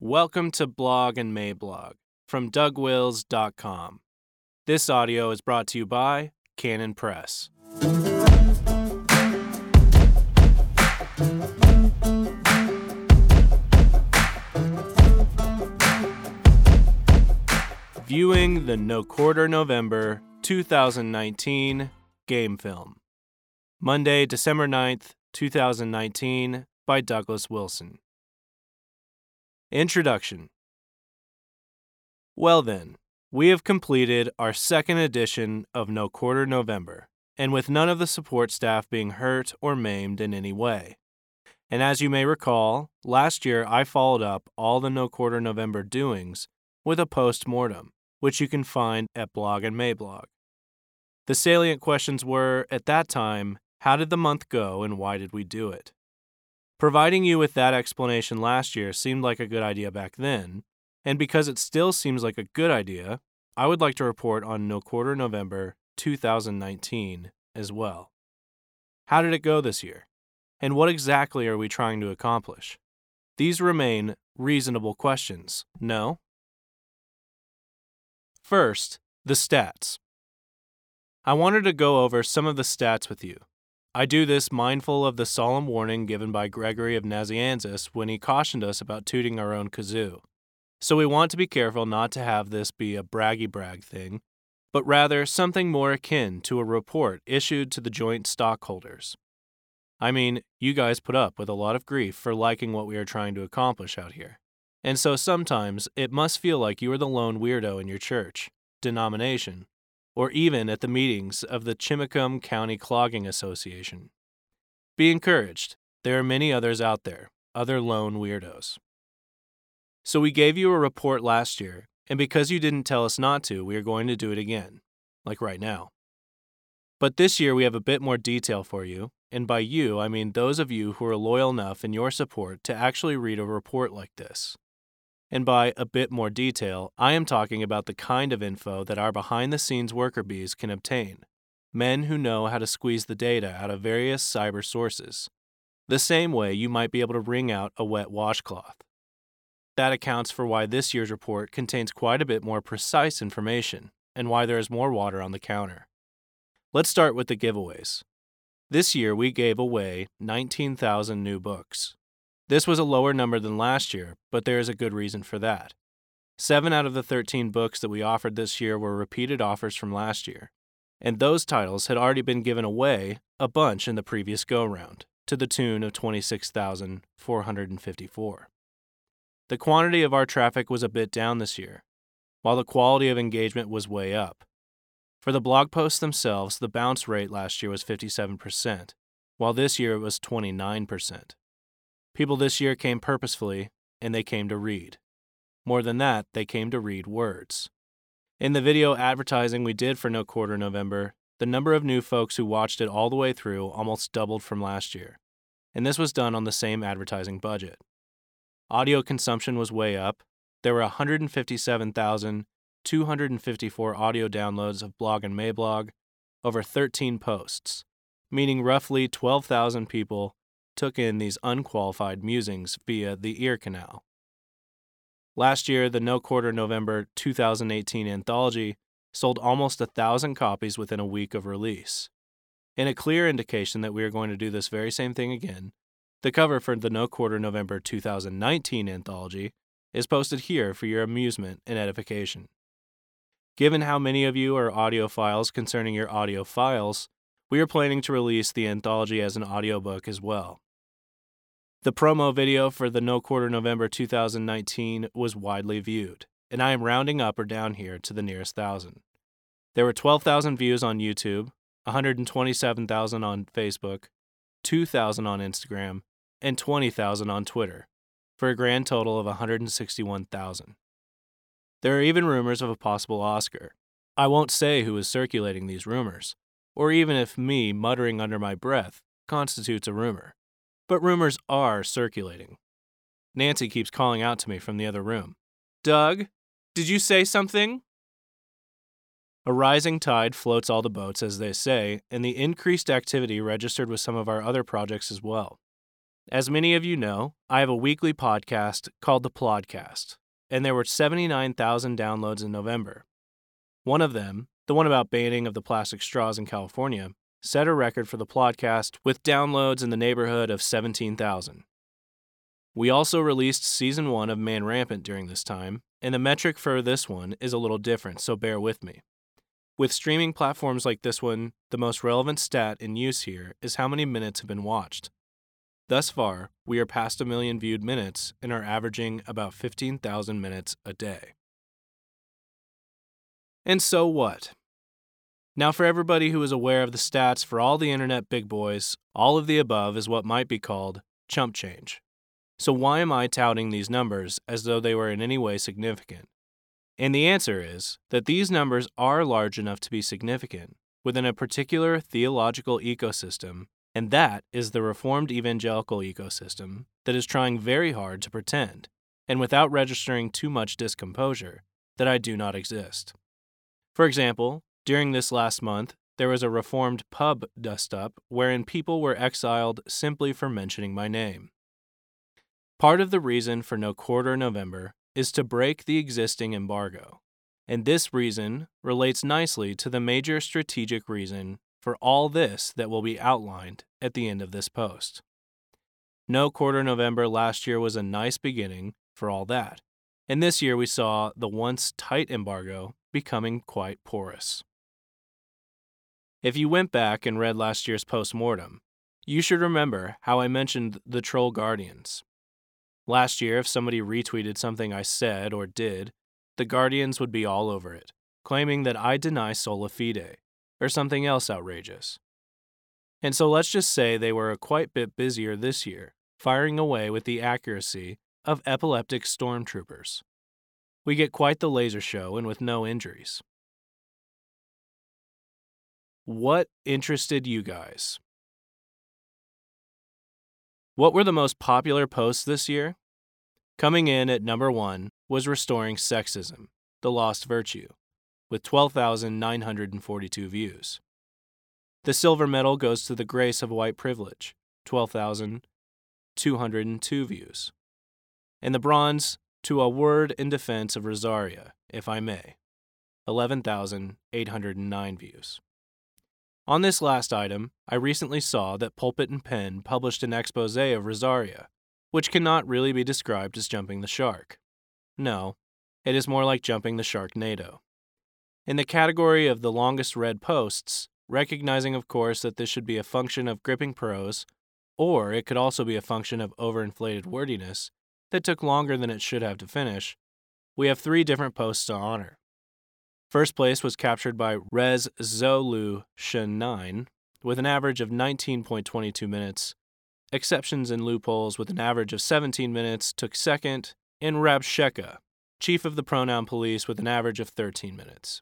Welcome to Blog and Mablog from DougWils.com. This audio is brought to you by Canon Press. Viewing the No Quarter November 2019 game film. Monday, December 9th, 2019, by Douglas Wilson. Introduction Well, then, we have completed our second edition of No Quarter November, and with none of the support staff being hurt or maimed in any way. And as you may recall, last year I followed up all the No Quarter November doings with a post mortem, which you can find at Blog and Mablog. The salient questions were, at that time, how did the month go and why did we do it? Providing you with that explanation last year seemed like a good idea back then, and because it still seems like a good idea, I would like to report on No Quarter November 2019 as well. How did it go this year? And what exactly are we trying to accomplish? These remain reasonable questions, no? First, the stats. I wanted to go over some of the stats with you. I do this mindful of the solemn warning given by Gregory of Nazianzus when he cautioned us about tooting our own kazoo. So we want to be careful not to have this be a braggy brag thing, but rather something more akin to a report issued to the joint stockholders. I mean, you guys put up with a lot of grief for liking what we are trying to accomplish out here. And so sometimes it must feel like you are the lone weirdo in your church, denomination, or even at the meetings of the Chimacum County Clogging Association. Be encouraged, there are many others out there, other lone weirdos. So we gave you a report last year, and because you didn't tell us not to, we are going to do it again, like right now. But this year we have a bit more detail for you, and by you, I mean those of you who are loyal enough in your support to actually read a report like this. And by a bit more detail, I am talking about the kind of info that our behind the scenes worker bees can obtain men who know how to squeeze the data out of various cyber sources, the same way you might be able to wring out a wet washcloth. That accounts for why this year's report contains quite a bit more precise information and why there is more water on the counter. Let's start with the giveaways. This year we gave away 19,000 new books. This was a lower number than last year, but there is a good reason for that. Seven out of the 13 books that we offered this year were repeated offers from last year, and those titles had already been given away a bunch in the previous go round, to the tune of 26,454. The quantity of our traffic was a bit down this year, while the quality of engagement was way up. For the blog posts themselves, the bounce rate last year was 57%, while this year it was 29%. People this year came purposefully, and they came to read. More than that, they came to read words. In the video advertising we did for No Quarter November, the number of new folks who watched it all the way through almost doubled from last year, and this was done on the same advertising budget. Audio consumption was way up. There were 157,254 audio downloads of Blog and Mablog, over 13 posts, meaning roughly 12,000 people took in these unqualified musings via the ear canal. Last year, the No Quarter November 2018 anthology sold almost a thousand copies within a week of release. In a clear indication that we are going to do this very same thing again, the cover for the No Quarter November 2019 anthology is posted here for your amusement and edification. Given how many of you are audiophiles concerning your audio files, we are planning to release the anthology as an audiobook as well. The promo video for the No Quarter November 2019 was widely viewed, and I am rounding up or down here to the nearest thousand. There were 12,000 views on YouTube, 127,000 on Facebook, 2,000 on Instagram, and 20,000 on Twitter, for a grand total of 161,000. There are even rumors of a possible Oscar. I won't say who is circulating these rumors, or even if me muttering under my breath constitutes a rumor but rumors are circulating. Nancy keeps calling out to me from the other room. Doug, did you say something? A rising tide floats all the boats, as they say, and the increased activity registered with some of our other projects as well. As many of you know, I have a weekly podcast called The Plodcast, and there were 79,000 downloads in November. One of them, the one about banning of the plastic straws in California, set a record for the podcast with downloads in the neighborhood of 17,000. We also released season one of Man Rampant during this time, and the metric for this one is a little different, so bear with me. With streaming platforms like this one, the most relevant stat in use here is how many minutes have been watched. Thus far, we are past a million viewed minutes and are averaging about 15,000 minutes a day. And so what? Now, for everybody who is aware of the stats for all the internet big boys, all of the above is what might be called chump change. So, why am I touting these numbers as though they were in any way significant? And the answer is that these numbers are large enough to be significant within a particular theological ecosystem, and that is the Reformed evangelical ecosystem that is trying very hard to pretend, and without registering too much discomposure, that I do not exist. For example, during this last month, there was a reformed pub dust up wherein people were exiled simply for mentioning my name. Part of the reason for No Quarter November is to break the existing embargo, and this reason relates nicely to the major strategic reason for all this that will be outlined at the end of this post. No Quarter November last year was a nice beginning for all that, and this year we saw the once tight embargo becoming quite porous. If you went back and read last year's post-mortem, you should remember how I mentioned the Troll Guardians. Last year, if somebody retweeted something I said or did, the Guardians would be all over it, claiming that I deny sola fide, or something else outrageous. And so let's just say they were a quite bit busier this year, firing away with the accuracy of epileptic stormtroopers. We get quite the laser show and with no injuries. What interested you guys? What were the most popular posts this year? Coming in at number one was Restoring Sexism, The Lost Virtue, with 12,942 views. The silver medal goes to The Grace of White Privilege, 12,202 views. And the bronze to A Word in Defense of Rosaria, if I may, 11,809 views. On this last item, I recently saw that Pulpit and Pen published an expose of Rosaria, which cannot really be described as jumping the shark. No, it is more like jumping the Sharknado. In the category of the longest read posts, recognizing of course that this should be a function of gripping prose, or it could also be a function of overinflated wordiness that took longer than it should have to finish, we have three different posts to honor. First place was captured by Rez Zolu Shen 9 with an average of 19.22 minutes. Exceptions and loopholes with an average of 17 minutes took second, and Rabshakeh, chief of the pronoun police, with an average of 13 minutes.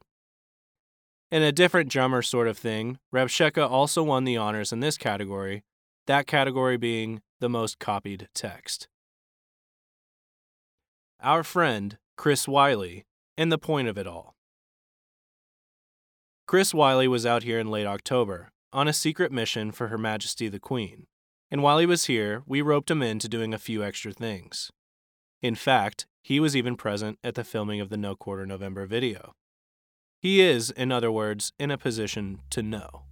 In a different drummer sort of thing, Rabshakeh also won the honors in this category, that category being the most copied text. Our friend, Chris Wiley, and the point of it all. Chris Wiley was out here in late October on a secret mission for Her Majesty the Queen, and while he was here, we roped him into doing a few extra things. In fact, he was even present at the filming of the No Quarter November video. He is, in other words, in a position to know.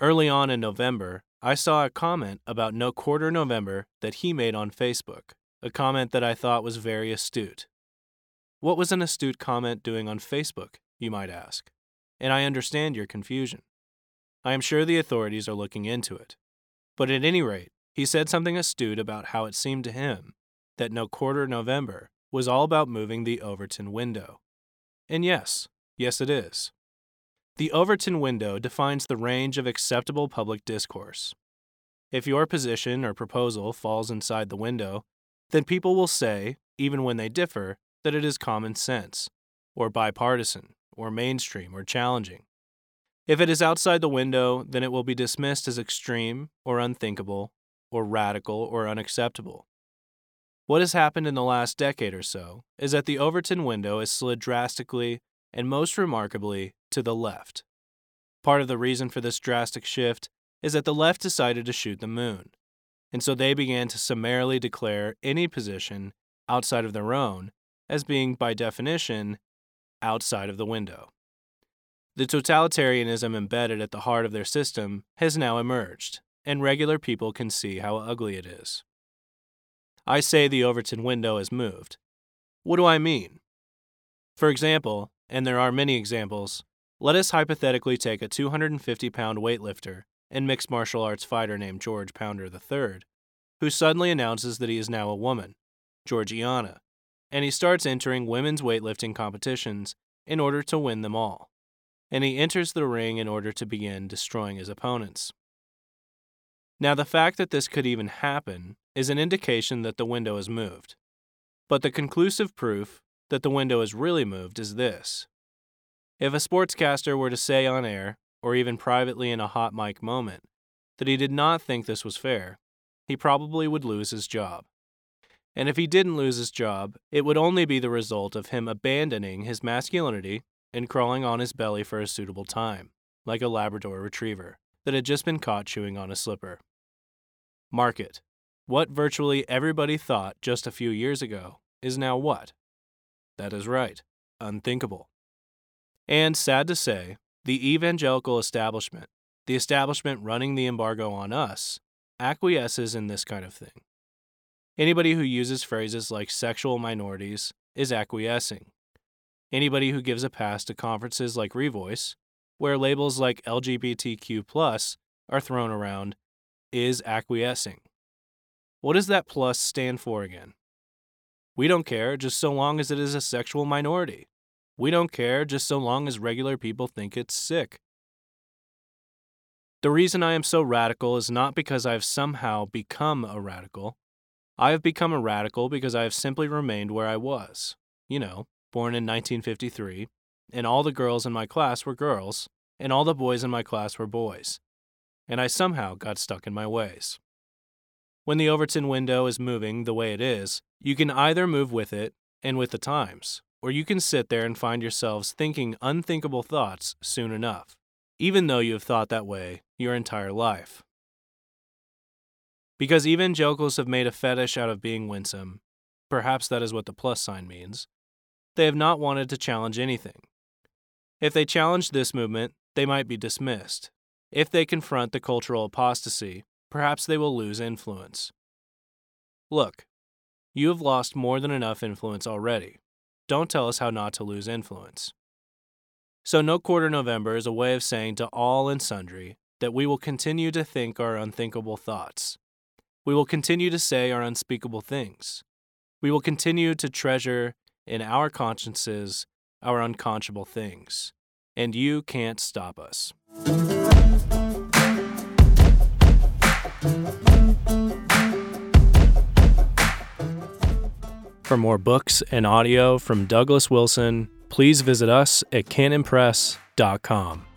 Early on in November, I saw a comment about No Quarter November that he made on Facebook, a comment that I thought was very astute. What was an astute comment doing on Facebook, you might ask? And I understand your confusion. I am sure the authorities are looking into it. But at any rate, he said something astute about how it seemed to him that No Quarter November was all about moving the Overton window. And yes, yes, it is. The Overton window defines the range of acceptable public discourse. If your position or proposal falls inside the window, then people will say, even when they differ, that it is common sense, or bipartisan, or mainstream or challenging. If it is outside the window, then it will be dismissed as extreme or unthinkable or radical or unacceptable. What has happened in the last decade or so is that the Overton window has slid drastically and most remarkably to the left. Part of the reason for this drastic shift is that the left decided to shoot the moon. and so they began to summarily declare any position outside of their own as being, by definition, outside of the window. The totalitarianism embedded at the heart of their system has now emerged, and regular people can see how ugly it is. I say the Overton window has moved. What do I mean? For example, and there are many examples, let us hypothetically take a 250 pound weightlifter and mixed martial arts fighter named George Pounder III, who suddenly announces that he is now a woman, Georgiana, and he starts entering women's weightlifting competitions in order to win them all. And he enters the ring in order to begin destroying his opponents. Now, the fact that this could even happen is an indication that the window has moved. But the conclusive proof that the window has really moved is this. If a sportscaster were to say on air, or even privately in a hot mic moment, that he did not think this was fair, he probably would lose his job. And if he didn't lose his job, it would only be the result of him abandoning his masculinity and crawling on his belly for a suitable time, like a Labrador retriever that had just been caught chewing on a slipper. Market. What virtually everybody thought just a few years ago is now what? That is right, unthinkable. And sad to say, the evangelical establishment, the establishment running the embargo on us, acquiesces in this kind of thing. Anybody who uses phrases like sexual minorities is acquiescing. Anybody who gives a pass to conferences like Revoice, where labels like LGBTQ are thrown around, is acquiescing. What does that plus stand for again? We don't care just so long as it is a sexual minority. We don't care just so long as regular people think it's sick. The reason I am so radical is not because I have somehow become a radical. I have become a radical because I have simply remained where I was. You know, born in 1953, and all the girls in my class were girls, and all the boys in my class were boys. And I somehow got stuck in my ways. When the Overton window is moving the way it is, you can either move with it and with the times, or you can sit there and find yourselves thinking unthinkable thoughts soon enough, even though you have thought that way your entire life. Because evangelicals have made a fetish out of being winsome, perhaps that is what the plus sign means, they have not wanted to challenge anything. If they challenge this movement, they might be dismissed. If they confront the cultural apostasy, perhaps they will lose influence. Look, you have lost more than enough influence already. Don't tell us how not to lose influence. So, No Quarter November is a way of saying to all and sundry that we will continue to think our unthinkable thoughts, we will continue to say our unspeakable things. We will continue to treasure in our consciences our unconscionable things. And you can't stop us. For more books and audio from Douglas Wilson, please visit us at canonpress.com.